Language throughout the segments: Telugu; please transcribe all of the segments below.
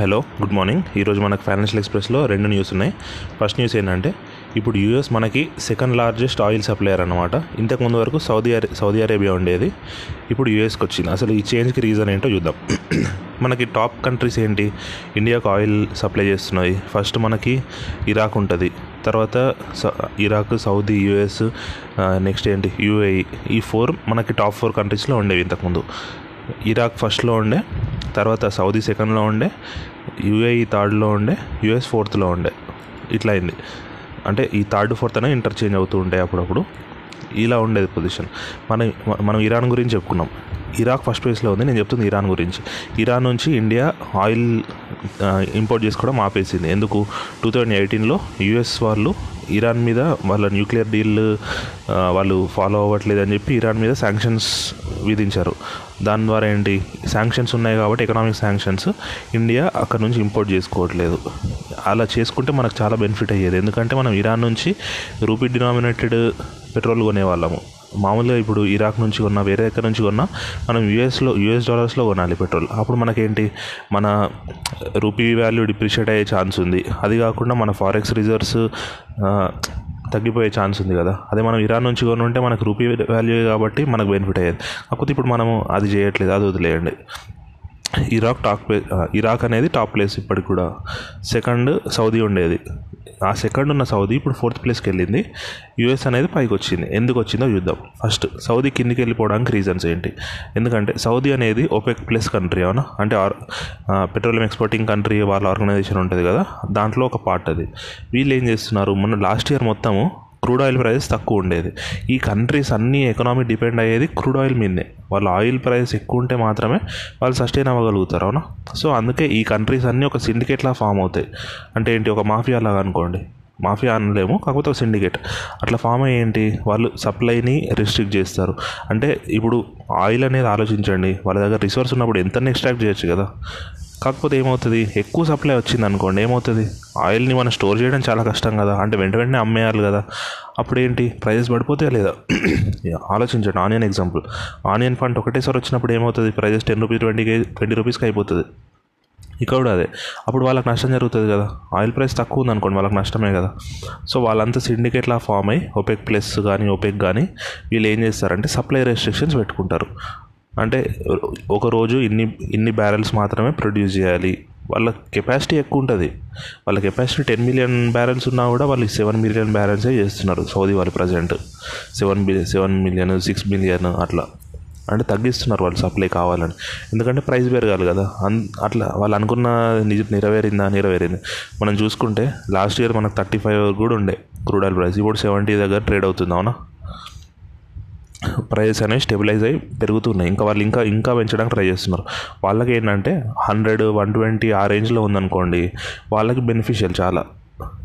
Hello good morning. ఈరోజు మనకు ఫైనాన్షియల్ ఎక్స్ప్రెస్లో రెండు న్యూస్ ఉన్నాయి. ఫస్ట్ న్యూస్ ఏంటంటే ఇప్పుడు యూఎస్ మనకి సెకండ్ లార్జెస్ట్ ఆయిల్ సప్లయర్ అనమాట ఇంతకుముందు వరకు సౌదీ అరే సౌదీ అరేబియా ఉండేది. ఇప్పుడు యూఎస్కి వచ్చింది. అసలు ఈ చేంజ్కి రీజన్ ఏంటో చూద్దాం. మనకి టాప్ కంట్రీస్ ఏంటి? ఇండియాకు ఆయిల్ సప్లై చేస్తున్నాయి. ఫస్ట్ మనకి ఇరాక్ ఉంటుంది. తర్వాత ఇరాక్ సౌదీ యూఎస్ నెక్స్ట్ ఏంటి? యూఏఈ. ఈ ఫోర్ మనకి టాప్ ఫోర్ కంట్రీస్లో ఉండేవి ఇంతకుముందు ఇరాక్ ఫస్ట్లో ఉండే తర్వాత సౌదీ సెకండ్లో ఉండే యూఏఈ థర్డ్లో ఉండే యూఎస్ ఫోర్త్లో ఉండే. ఇట్లా అయింది. అంటే ఈ థర్డ్ ఫోర్త్ అనే ఇంటర్చేంజ్ అవుతూ ఉంటాయి అప్పుడప్పుడు. ఇలా ఉండేది పొజిషన్ మనం మనం ఇరాన్ గురించి చెప్పుకున్నాం. ఇరాక్ ఫస్ట్ ప్లేస్లో ఉంది. నేను చెప్తుంది ఇరాన్ గురించి. ఇరాన్ నుంచి ఇండియా ఆయిల్ ఇంపోర్ట్ చేసుకోవడం ఆపేసింది. ఎందుకు? టూ థౌజండ్ ఎయిటీన్లో యూఎస్ వాళ్ళు ఇరాన్ మీద వాళ్ళ న్యూక్లియర్ డీల్ వాళ్ళు ఫాలో అవ్వట్లేదు అని చెప్పి ఇరాన్ మీద శాంక్షన్స్ విధించారు. దాని ద్వారా ఏంటి? శాంక్షన్స్ ఉన్నాయి కాబట్టి ఎకనామిక్ శాంక్షన్స్ ఇండియా అక్కడ నుంచి ఇంపోర్ట్ చేసుకోవట్లేదు. అలా చేసుకుంటే మనకు చాలా బెనిఫిట్ అయ్యేది. ఎందుకంటే మనం ఇరాన్ నుంచి రూపీ డినామినేటెడ్ పెట్రోల్ కొనేవాళ్ళము. మామూలుగా ఇప్పుడు ఇరాక్ నుంచి కొన్నా వేరే ఎక్కడి నుంచి కొన్నా మనం యూఎస్లో యూఎస్ డాలర్స్లో కొనాలి పెట్రోల్. అప్పుడు మనకేంటి? మన రూపీ వాల్యూ డిప్రిషియేట్ అయ్యే ఛాన్స్ ఉంది. అది కాకుండా మన ఫారెక్స్ రిజర్వ్స్ తగ్గిపోయే ఛాన్స్ ఉంది కదా. అదే మనం ఇరాన్ నుంచి కొని ఉంటే మనకు రూపీ వాల్యూ కాబట్టి మనకు బెనిఫిట్ అయ్యేది. కాకపోతే ఇప్పుడు మనము అది చేయట్లేదు అది వదిలేయండి. ఇరాక్ టాప్ ప్లేస్ ఇరాక్ అనేది టాప్ ప్లేస్ ఇప్పటికి కూడా. సెకండ్ సౌదీ ఉండేది. ఆ సెకండ్ ఉన్న సౌదీ ఇప్పుడు ఫోర్త్ ప్లేస్కి వెళ్ళింది. యూఎస్ అనేది పైకి వచ్చింది. ఎందుకు వచ్చిందో చూద్దాం. ఫస్ట్ సౌదీ కిందికి వెళ్ళిపోవడానికి రీజన్స్ ఏంటి? ఎందుకంటే సౌదీ అనేది ఓపెక్ ప్లస్ కంట్రీ అవునా? అంటే ఆర్ పెట్రోలియం ఎక్స్పోర్టింగ్ కంట్రీ వాళ్ళ ఆర్గనైజేషన్ ఉంటుంది కదా? దాంట్లో ఒక పార్ట్ అది. వీళ్ళు ఏం చేస్తున్నారు? మొన్న లాస్ట్ ఇయర్ మొత్తము క్రూడ్ ఆయిల్ ప్రైస్ తక్కువ ఉండేది. ఈ కంట్రీస్ అన్ని ఎకనామీ డిపెండ్ అయ్యేది క్రూడ్ ఆయిల్ మీదే. వాళ్ళ ఆయిల్ ప్రైస్ ఎక్కువ ఉంటే మాత్రమే వాళ్ళు సస్టైన్ అవ్వగలుగుతారు అవునా? సో అందుకే ఈ కంట్రీస్ అన్నీ ఒక సిండికేట్లా ఫామ్ అవుతాయి. అంటే ఏంటి? ఒక మాఫియా లాగా అనుకోండి. మాఫియా అనలేము కాకపోతే ఒక సిండికేట్. అట్లా ఫామ్ అయ్యి ఏంటి వాళ్ళు సప్లైని రిస్ట్రిక్ట్ చేస్తారు. అంటే ఇప్పుడు ఆయిల్ అనేది ఆలోచించండి. వాళ్ళ దగ్గర రిసోర్స్ ఉన్నప్పుడు ఎంత ఎక్స్ట్రాక్ట్ చేయొచ్చు కదా? కాకపోతే ఏమవుతుంది? ఎక్కువ సప్లై వచ్చింది అనుకోండి ఏమవుతుంది? ఆయిల్ని మనం స్టోర్ చేయడం చాలా కష్టం కదా? అంటే వెంట వెంటనే అమ్మేయాలి కదా? అప్పుడు ఏంటి ప్రైజెస్ పడిపోతాయా లేదా? ఆలోచించండి. Onion example. ఆనియన్ పంట ఒకటేసారి వచ్చినప్పుడు ఏమవుతుంది? ప్రైజెస్ టెన్ రూపీస్ ట్వంటీ కే ట్వంటీ రూపీస్కి అయిపోతుంది. ఇక్కడ కూడా అదే. అప్పుడు వాళ్ళకి నష్టం జరుగుతుంది కదా. ఆయిల్ ప్రైస్ తక్కువ ఉంది అనుకోండి వాళ్ళకి నష్టమే కదా. సో వాళ్ళంతా సిండికేట్లా ఫామ్ అయ్యి ఒపెక్ ప్లస్ కానీ ఒపెక్ కానీ వీళ్ళు ఏం చేస్తారంటే సప్లై రెస్ట్రిక్షన్స్ పెట్టుకుంటారు. అంటే ఒక రోజు ఇన్ని ఇన్ని బ్యారెల్స్ మాత్రమే ప్రొడ్యూస్ చేయాలి. వాళ్ళ కెపాసిటీ ఎక్కువ ఉంటుంది. వాళ్ళ కెపాసిటీ టెన్ మిలియన్ బ్యారెల్స్ ఉన్నా కూడా వాళ్ళు సెవెన్ మిలియన్ బ్యారెల్సే చేస్తున్నారు సౌదీ వాళ్ళు present. Seven billion seven million six million అట్లా. అంటే తగ్గిస్తున్నారు వాళ్ళు సప్లై కావాలని. ఎందుకంటే ప్రైస్ పెరగాలి కదా. అన్ అట్లా వాళ్ళు అనుకున్న నిజ నెరవేరిందా నెరవేరింది. మనం చూసుకుంటే లాస్ట్ ఇయర్ మనకు థర్టీ ఫైవ్ కూడా ఉండే క్రూడ్ ఆయిల్ ప్రైస్ ఇప్పుడు సెవెంటీ దగ్గర ట్రేడ్ అవుతుంది అవునా? ప్రైస్ అనేవి స్టెబిలైజ్ అయ్యి పెరుగుతున్నాయి. ఇంకా వాళ్ళు ఇంకా ఇంకా పెంచడానికి ట్రై చేస్తున్నారు. వాళ్ళకి ఏంటంటే హండ్రెడ్ వన్ ట్వంటీ ఆ రేంజ్లో ఉందనుకోండి వాళ్ళకి బెనిఫిషియల్ చాలా.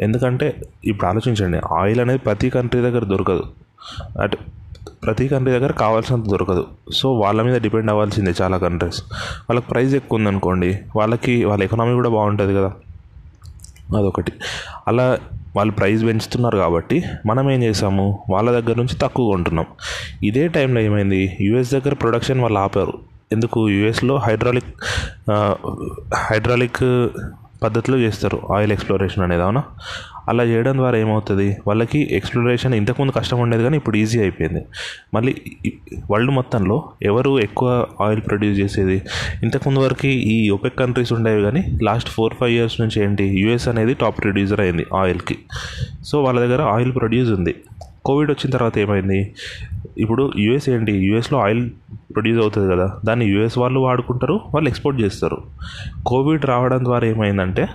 ఎందుకంటే ఇప్పుడు ఆలోచించండి ఆయిల్ అనేది ప్రతి కంట్రీ దగ్గర దొరకదు. అటు ప్రతి కంట్రీ దగ్గర కావాల్సినంత దొరకదు. సో వాళ్ళ మీద డిపెండ్ అవ్వాల్సిందే చాలా కంట్రీస్ వాళ్ళకి ప్రైస్ ఎక్కువ ఉందనుకోండి వాళ్ళకి వాళ్ళ ఎకనామీ కూడా బాగుంటుంది కదా. అదొకటి. అలా వాళ్ళు ప్రైస్ పెంచుతున్నారు కాబట్టి మనం ఏం చేసాము? వాళ్ళ దగ్గర నుంచి తక్కువ కొంటున్నాం ఇదే టైంలో ఏమైంది? యూఎస్ దగ్గర ప్రొడక్షన్ వాళ్ళు ఆపారు. ఎందుకు? యూఎస్లో హైడ్రాలిక్ హైడ్రాలిక్ పద్ధతిలో చేస్తారు ఆయిల్ ఎక్స్ప్లోరేషన్ అనేది అవునా? అలా చేయడం ద్వారా ఏమవుతుంది? వాళ్ళకి ఎక్స్ప్లోరేషన్ ఇంతకుముందు కష్టం ఉండేది కానీ ఇప్పుడు ఈజీ అయిపోయింది. మళ్ళీ వరల్డ్ మొత్తంలో ఎవరు ఎక్కువ ఆయిల్ ప్రొడ్యూస్ చేసేది? ఇంతకుముందు వరకు ఈ ఒపెక్ కంట్రీస్ ఉండేవి కానీ లాస్ట్ ఫోర్ ఫైవ్ ఇయర్స్ నుంచి ఏంటి? యూఎస్ అనేది టాప్ ప్రొడ్యూసర్ అయింది ఆయిల్కి. సో వాళ్ళ దగ్గర ఆయిల్ ప్రొడ్యూస్ ఉంది. కోవిడ్ వచ్చిన తర్వాత ఏమైంది? ఇప్పుడు యూఎస్ ఏంటి? యూఎస్లో ఆయిల్ ప్రొడ్యూస్ అవుతుంది కదా. దాన్ని యూఎస్ వాళ్ళు వాడుకుంటారు వాళ్ళు ఎక్స్పోర్ట్ చేస్తారు. కోవిడ్ రావడం ద్వారా ఏమైందంటే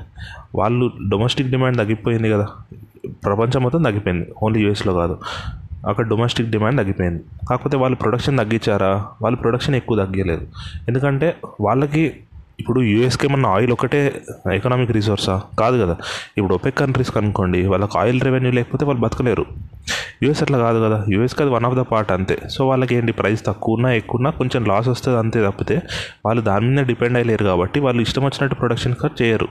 వాళ్ళు డొమెస్టిక్ డిమాండ్ తగ్గిపోయింది కదా. ప్రపంచం మొత్తం తగ్గిపోయింది. ఓన్లీ యూఎస్లో కాదు. అక్కడ డొమెస్టిక్ డిమాండ్ తగ్గిపోయింది. కాకపోతే వాళ్ళు ప్రొడక్షన్ తగ్గించారా? వాళ్ళు ప్రొడక్షన్ ఎక్కువ తగ్గలేదు. ఎందుకంటే వాళ్ళకి ఇప్పుడు యూఎస్కి ఏమన్నా ఆయిల్ ఒకటే ఎకనామిక్ రిసోర్సా కాదు కదా. ఇప్పుడు ఒపెక్ కంట్రీస్ కనుక్కోండి వాళ్ళకి ఆయిల్ రెవెన్యూ లేకపోతే వాళ్ళు బతకలేరు. యూఎస్ అట్లా కాదు కదా. యూఎస్కి అది వన్ ఆఫ్ ద పార్ట్ అంతే. సో వాళ్ళకి ఏంటి ప్రైస్ తక్కువ ఉన్నా ఎక్కువ ఉన్నా కొంచెం లాస్ వస్తుంది అంతే తప్పితే వాళ్ళు దాని మీద డిపెండ్ అయ్యలేరు కాబట్టి వాళ్ళు ఇష్టం వచ్చినట్టు ప్రొడక్షన్ ఖర్చు చేయరు.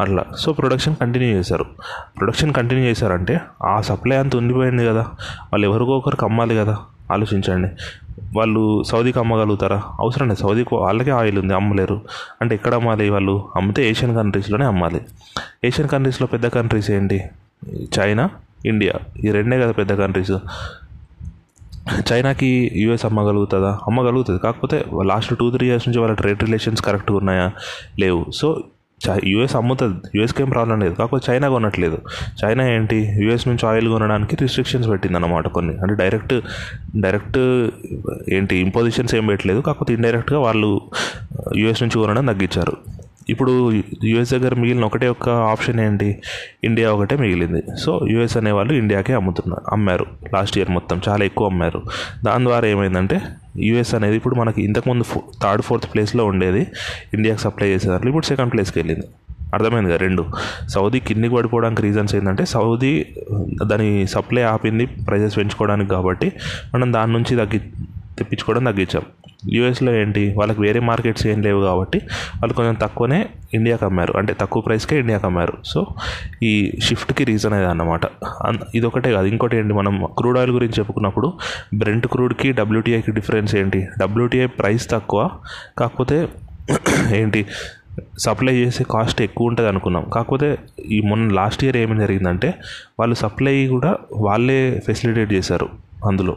అట్లా. సో ప్రొడక్షన్ కంటిన్యూ చేశారు. ప్రొడక్షన్ కంటిన్యూ చేశారంటే ఆ సప్లై అంత ఉండిపోయింది కదా. వాళ్ళు ఎవరికో ఒకరికి అమ్మాలి కదా. ఆలోచించండి. వాళ్ళు సౌదీకి అమ్మగలుగుతారా? అవసరం లేదు. సౌదీకి వాళ్ళకే ఆయిల్ ఉంది అమ్మలేరు. అంటే ఎక్కడ అమ్మాలి వాళ్ళు? అమ్మితే ఏషియన్ కంట్రీస్లోనే అమ్మాలి. ఏషియన్ కంట్రీస్లో పెద్ద కంట్రీస్ ఏంటి? China India. ఈ రెండే కదా పెద్ద కంట్రీస్. చైనాకి యూఎస్ అమ్మగలుగుతుందా? అమ్మగలుగుతుంది. కాకపోతే లాస్ట్ టూ త్రీ ఇయర్స్ నుంచి వాళ్ళ ట్రేడ్ రిలేషన్స్ కరెక్ట్గా ఉన్నాయా? లేవు. So US అమ్ముతుంది. యూఎస్కి ఏం ప్రాబ్లం లేదు. కాకపోతే చైనా కొనట్లేదు. చైనా ఏంటి? యూఎస్ నుంచి ఆయిల్ కొనడానికి రిస్ట్రిక్షన్స్ పెట్టింది అన్నమాట కొన్ని. అంటే డైరెక్ట్ డైరెక్ట్ ఏంటి ఇంపోజిషన్స్ ఏం పెట్టలేదు. కాకపోతే ఇండైరెక్ట్గా వాళ్ళు యూఎస్ నుంచి కొనడం తగ్గించారు. ఇప్పుడు యూఎస్ దగ్గర మిగిలిన ఒకటే ఒక ఆప్షన్ ఏంటి? ఇండియా ఒకటే మిగిలింది. సో యూఎస్ అనేవాళ్ళు ఇండియాకే అమ్ముతున్నారు అమ్మారు. లాస్ట్ ఇయర్ మొత్తం చాలా ఎక్కువ అమ్మారు. దాని ద్వారా ఏమైందంటే యూఎస్ అనేది ఇప్పుడు మనకి ఇంతకుముందు థర్డ్ ఫోర్త్ ప్లేస్లో ఉండేది. ఇండియాకి సప్లై చేసేదాంట్లో ఇప్పుడు సెకండ్ ప్లేస్కి వెళ్ళింది. అర్థమైంది కదా రెండు. సౌదీ కిందికి పడిపోవడానికి రీజన్స్ ఏంటంటే సౌదీ దాని సప్లై ఆపింది ప్రైజెస్ పెంచుకోవడానికి కాబట్టి మనం దాని నుంచి తగ్గి తెప్పించుకోవడం తగ్గించాం. యూఎస్లో ఏంటి? వాళ్ళకి వేరే మార్కెట్స్ ఏం లేవు కాబట్టి వాళ్ళు కొంచెం తక్కువనే ఇండియాకి అమ్మారు. అంటే తక్కువ ప్రైస్కే ఇండియాకి అమ్మారు. సో ఈ షిఫ్ట్కి రీజన్ అదే అన్నమాట. ఇది ఒకటే కాదు. ఇంకోటి ఏంటి? మనం క్రూడ్ ఆయిల్ గురించి చెప్పుకున్నప్పుడు బ్రెంట్ క్రూడ్కి డబ్ల్యూటీఐకి డిఫరెన్స్ ఏంటి? డబ్ల్యూటీఐ ప్రైస్ తక్కువ. కాకపోతే ఏంటి? సప్లై చేసే కాస్ట్ ఎక్కువ ఉంటుంది అనుకున్నాం. కాకపోతే ఈ మొన్న లాస్ట్ ఇయర్ ఏమి జరిగిందంటే వాళ్ళు సప్లై కూడా వాళ్ళే ఫెసిలిటేట్ చేశారు. అందులో.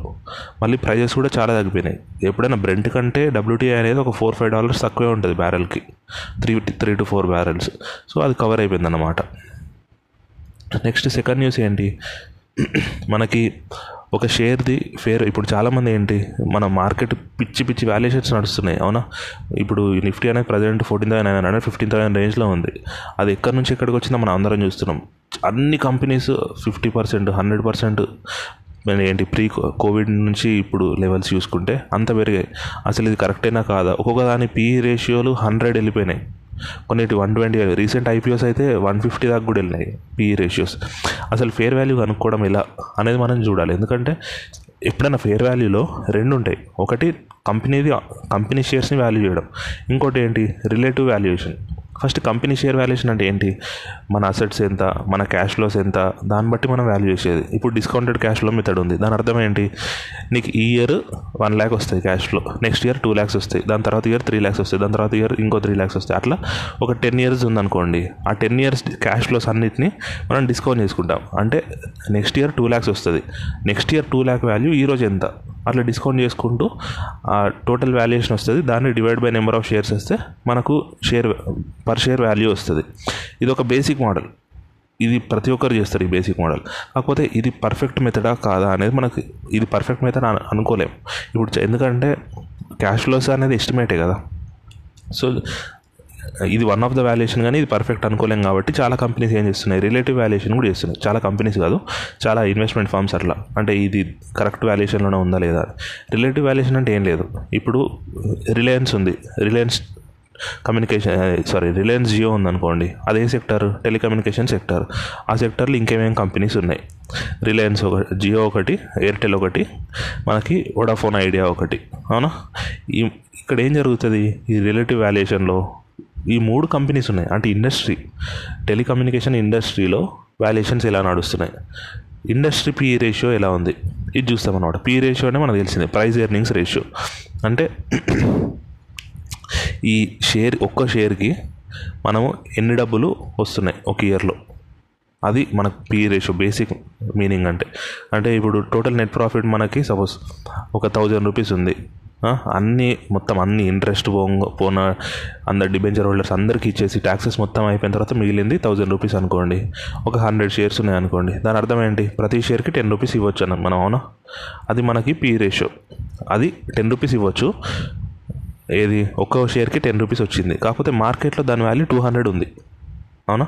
మళ్ళీ ప్రైజెస్ కూడా చాలా తగ్గిపోయినాయి. ఎప్పుడైనా బ్రెంట్ కంటే డబ్ల్యూటీఐ అనేది ఒక ఫోర్ ఫైవ్ డాలర్స్ తక్కువే ఉంటుంది బ్యారెల్కి three three to four barrels so అది కవర్ అయిపోయింది అన్నమాట నెక్స్ట్ సెకండ్ న్యూస్ ఏంటి? మనకి ఒక షేర్ది ఫేర్ ఇప్పుడు చాలామంది ఏంటి మన మార్కెట్ పిచ్చి పిచ్చి వాల్యుయేషన్స్ నడుస్తున్నాయి అవునా? ఇప్పుడు నిఫ్టీ అనేది present fourteen thousand nine hundred fifteen thousand రేంజ్లో ఉంది. అది ఎక్కడి నుంచి ఎక్కడికి వచ్చిందో మనం అందరం చూస్తున్నాం. అన్ని companies fifty percent hundred percent ఏంటి ప్రీ కోవిడ్ నుంచి ఇప్పుడు లెవెల్స్ చూసుకుంటే అంత పెరిగాయి. అసలు ఇది కరెక్టేనా కాదా? ఒక్కొక్క దాని పీ రేషియోలు హండ్రెడ్ వెళ్ళిపోయినాయి. కొన్నిటి వన్ ట్వంటీ రీసెంట్ ఐపీఓస్ అయితే వన్ ఫిఫ్టీ దాకా కూడా వెళ్ళినాయి పీ రేషియోస్. అసలు ఫేర్ వాల్యూ కనుక్కోవడం ఎలా అనేది మనం చూడాలి. ఎందుకంటే ఎప్పుడైనా ఫేర్ వాల్యూలో రెండు ఉంటాయి. ఒకటి కంపెనీది కంపెనీ షేర్స్ని వాల్యూ చేయడం. ఇంకోటి ఏంటి? Relative valuation. First company share valuation అంటే ఏంటి? మన అసెట్స్ ఎంత మన క్యాష్ ఫ్లోస్ ఎంత దాన్ని బట్టి మనం వాల్యూ చేసేది. ఇప్పుడు డిస్కౌంటెడ్ క్యాష్ ఫ్లో మెథడ్ ఉంది. దాని అర్థం ఏంటి? నీకు ఈ ఇయర్ వన్ ల్యాక్ వస్తాయి cash flow next year two lakhs వస్తాయి. దాని తర్వాత ఇయర్ త్రీ ల్యాక్స్ వస్తాయి. దాని తర్వాత ఇయర్ ఇంకో త్రీ ల్యాక్స్ వస్తాయి. అట్లా ఒక టెన్ ఇయర్స్ ఉందనుకోండి. ఆ టెన్ ఇయర్స్ క్యాష్ ఫ్లోస్ అన్నిటిని మనం డిస్కౌంట్ చేసుకుంటాం. అంటే నెక్స్ట్ ఇయర్ టూ ల్యాక్స్ వస్తుంది. Next year two lakh value ఈరోజు ఎంత? అట్లా డిస్కౌంట్ చేసుకుంటూ ఆ టోటల్ వాల్యుయేషన్ వస్తుంది. దాన్ని divide by number of shares వస్తే మనకు షేర్ పర్ షేర్ వాల్యూ వస్తుంది. ఇది ఒక బేసిక్ మోడల్ ఇది ప్రతి ఒక్కరు చేస్తారు ఈ బేసిక్ మోడల్ కాకపోతే ఇది పర్ఫెక్ట్ మెథడా కాదా అనేది మనకి ఇది పర్ఫెక్ట్ మెథడ్ అనుకోలేం. ఇప్పుడు ఎందుకంటే క్యాష్ ఫ్లోస్ అనేది ఎస్టిమేటే కదా. సో ఇది వన్ ఆఫ్ ద వాల్యుయేషన్ కానీ ఇది పర్ఫెక్ట్ అనుకోలేం కాబట్టి చాలా కంపెనీస్ ఏం చేస్తున్నాయి? రిలేటివ్ వాల్యుయేషన్ కూడా చేస్తున్నాయి. చాలా కంపెనీస్ కాదు. చాలా ఇన్వెస్ట్మెంట్ ఫార్మ్స్ అట్లా. అంటే ఇది కరెక్ట్ వాల్యుయేషన్లోనే ఉందా లేదా? రిలేటివ్ వాల్యుయేషన్ అంటే ఏం లేదు. ఇప్పుడు రిలయన్స్ ఉంది. రిలయన్స్ కమ్యూనికేషన్ సారీ రిలయన్స్ జియో ఉందనుకోండి అదే సెక్టర్ టెలికమ్యూనికేషన్ సెక్టర్ ఆ సెక్టర్లో ఇంకేమేం కంపెనీస్ ఉన్నాయి? రిలయన్స్ ఒక జియో ఒకటి ఎయిర్టెల్ ఒకటి మనకి వోడాఫోన్ ఐడియా ఒకటి. అవునా? ఈ ఇక్కడ ఏం జరుగుతుంది? ఈ రిలేటివ్ వాల్యుయేషన్లో ఈ మూడు కంపెనీస్ ఉన్నాయి. అంటే ఇండస్ట్రీ టెలికమ్యూనికేషన్ ఇండస్ట్రీలో వాల్యుయేషన్స్ ఎలా నడుస్తున్నాయి? ఇండస్ట్రీ పీ రేషియో ఎలా ఉంది? ఇది చూస్తామన్నమాట. పీ రేషియో అంటే మనకు తెలిసింది ప్రైస్ ఎర్నింగ్స్ రేషియో అంటే ఈ షేర్ ఒక్క షేర్కి మనము ఎన్ని డబ్బులు వస్తున్నాయి ఒక ఇయర్లో? అది మనకు పీ రేషియో బేసిక్ మీనింగ్ అంటే. అంటే ఇప్పుడు టోటల్ నెట్ ప్రాఫిట్ మనకి సపోజ్ ఒక థౌజండ్ రూపీస్ ఉంది. అన్నీ మొత్తం అన్ని ఇంట్రెస్ట్ పోంగ పోన అందరు డిబెంచర్ హోల్డర్స్ అందరికీ ఇచ్చేసి ట్యాక్సెస్ మొత్తం అయిపోయిన తర్వాత మిగిలింది థౌజండ్ రూపీస్ అనుకోండి. ఒక హండ్రెడ్ షేర్స్ ఉన్నాయి అనుకోండి. దాని అర్థం ఏంటి? ప్రతి షేర్కి టెన్ రూపీస్ ఇవ్వచ్చు అన్న మనం అవునా? అది మనకి పీ రేషియో. అది టెన్ రూపీస్ ఇవ్వచ్చు. ఏది? ఒక్కో షేర్కి టెన్ రూపీస్ వచ్చింది. కాకపోతే మార్కెట్లో దాని వాల్యూ టూ హండ్రెడ్ ఉంది. అవునా?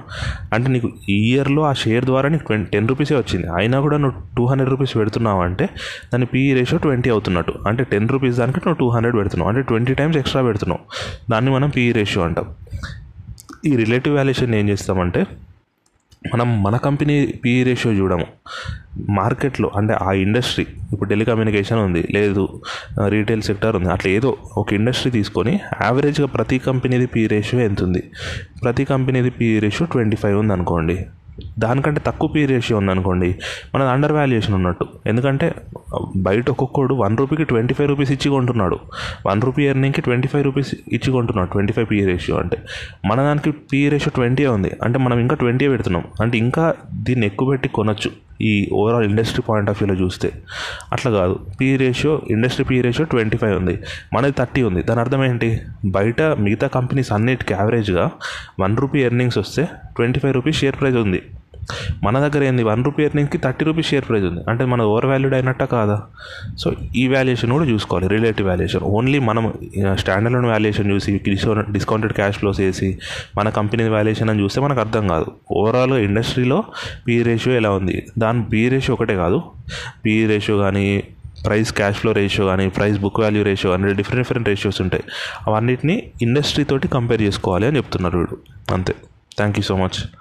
అంటే నీకు ఈ ఇయర్లో ఆ షేర్ ద్వారా నీకు ట్వంటీ టెన్ రూపీసే వచ్చింది. అయినా కూడా నువ్వు టూ హండ్రెడ్ రూపీస్ పెడుతున్నావు అంటే దాని పీ రేషియో ట్వంటీ అవుతున్నట్టు. అంటే టెన్ రూపీస్ దానికి నువ్వు టూ హండ్రెడ్ పెడుతున్నావు. అంటే ట్వంటీ టైమ్స్ ఎక్స్ట్రా పెడుతున్నావు. దాన్ని మనం పీ రేషియో అంటాం. ఈ రిలేటివ్ వాల్యుయేషన్ ఏం చేస్తామంటే మనం మన కంపెనీ పీ రేషియో చూడము. మార్కెట్లో అంటే ఆ ఇండస్ట్రీ ఇప్పుడు టెలికమ్యూనికేషన్ ఉంది లేదు రీటైల్ సెక్టర్ ఉంది అట్లా ఏదో ఒక ఇండస్ట్రీ తీసుకొని యావరేజ్గా ప్రతి కంపెనీది పీ రేషియో ఎంత ఉంది? ప్రతి కంపెనీది పీ రేషియో ట్వంటీ ఫైవ్ ఉంది అనుకోండి దానికంటే తక్కువ పీ రేషియో ఉందనుకోండి మనది అండర్ వాల్యుయేషన్ ఉన్నట్టు. ఎందుకంటే బయట ఒక్కొక్కడు వన్ రూపీకి ట్వంటీ ఫైవ్ రూపీస్ ఇచ్చి కొంటున్నాడు. వన్ రూపీ ఎర్నింగ్కి ట్వంటీ ఫైవ్ రూపీస్ ఇచ్చి కొంటున్నాడు ట్వంటీ ఫైవ్ పీ రేషియో అంటే. మన దానికి పీ రేషియో ట్వంటీ ఉంది. అంటే మనం ఇంకా ట్వంటీ పెడుతున్నాం. అంటే ఇంకా దీన్ని ఎక్కువ పెట్టి కొనొచ్చు ఈ ఓవరాల్ ఇండస్ట్రీ పాయింట్ ఆఫ్ వ్యూలో చూస్తే. అట్లా కాదు. P ratio industry P ratio twenty five ఉంది. మనది థర్టీ ఉంది. దాని అర్థం ఏంటి? బయట మిగతా కంపెనీస్ అన్నిటికీ యావరేజ్గా వన్ రూపీ ఎర్నింగ్స్ వస్తే twenty five rupees share price ఉంది. మన దగ్గర ఏంది? వన్ రూపీ ఎర్నింగ్కి థర్టీ రూపీస్ షేర్ ప్రైస్ ఉంది. అంటే మన ఓవర్ వాల్యూడ్ అయినట్ట కాదా? సో ఈ వాల్యుయేషన్ కూడా చూసుకోవాలి రిలేటివ్ వాల్యుయేషన్ ఓన్లీ మనం స్టాండర్డ్ వాల్యుయేషన్ చూసి డిస్కౌంటెడ్ క్యాష్ ఫ్లోస్ వేసి మన కంపెనీ వాల్యుయేషన్ అని చూస్తే మనకు అర్థం కాదు. ఓవరాల్గా ఇండస్ట్రీలో పీ రేషియో ఎలా ఉంది? దాని పీ రేషియో ఒకటే కాదు. పీ రేషియో కానీ ప్రైస్ క్యాష్ ఫ్లో రేషియో కానీ ప్రైస్ బుక్ వాల్యూ రేషియో అని డిఫరెంట్ డిఫరెంట్ రేషియోస్ ఉంటాయి. అవన్నిటిని ఇండస్ట్రీ తోటి కంపేర్ చేసుకోవాలి అని చెప్తున్నారు వీడు. అంతే. Thank you so much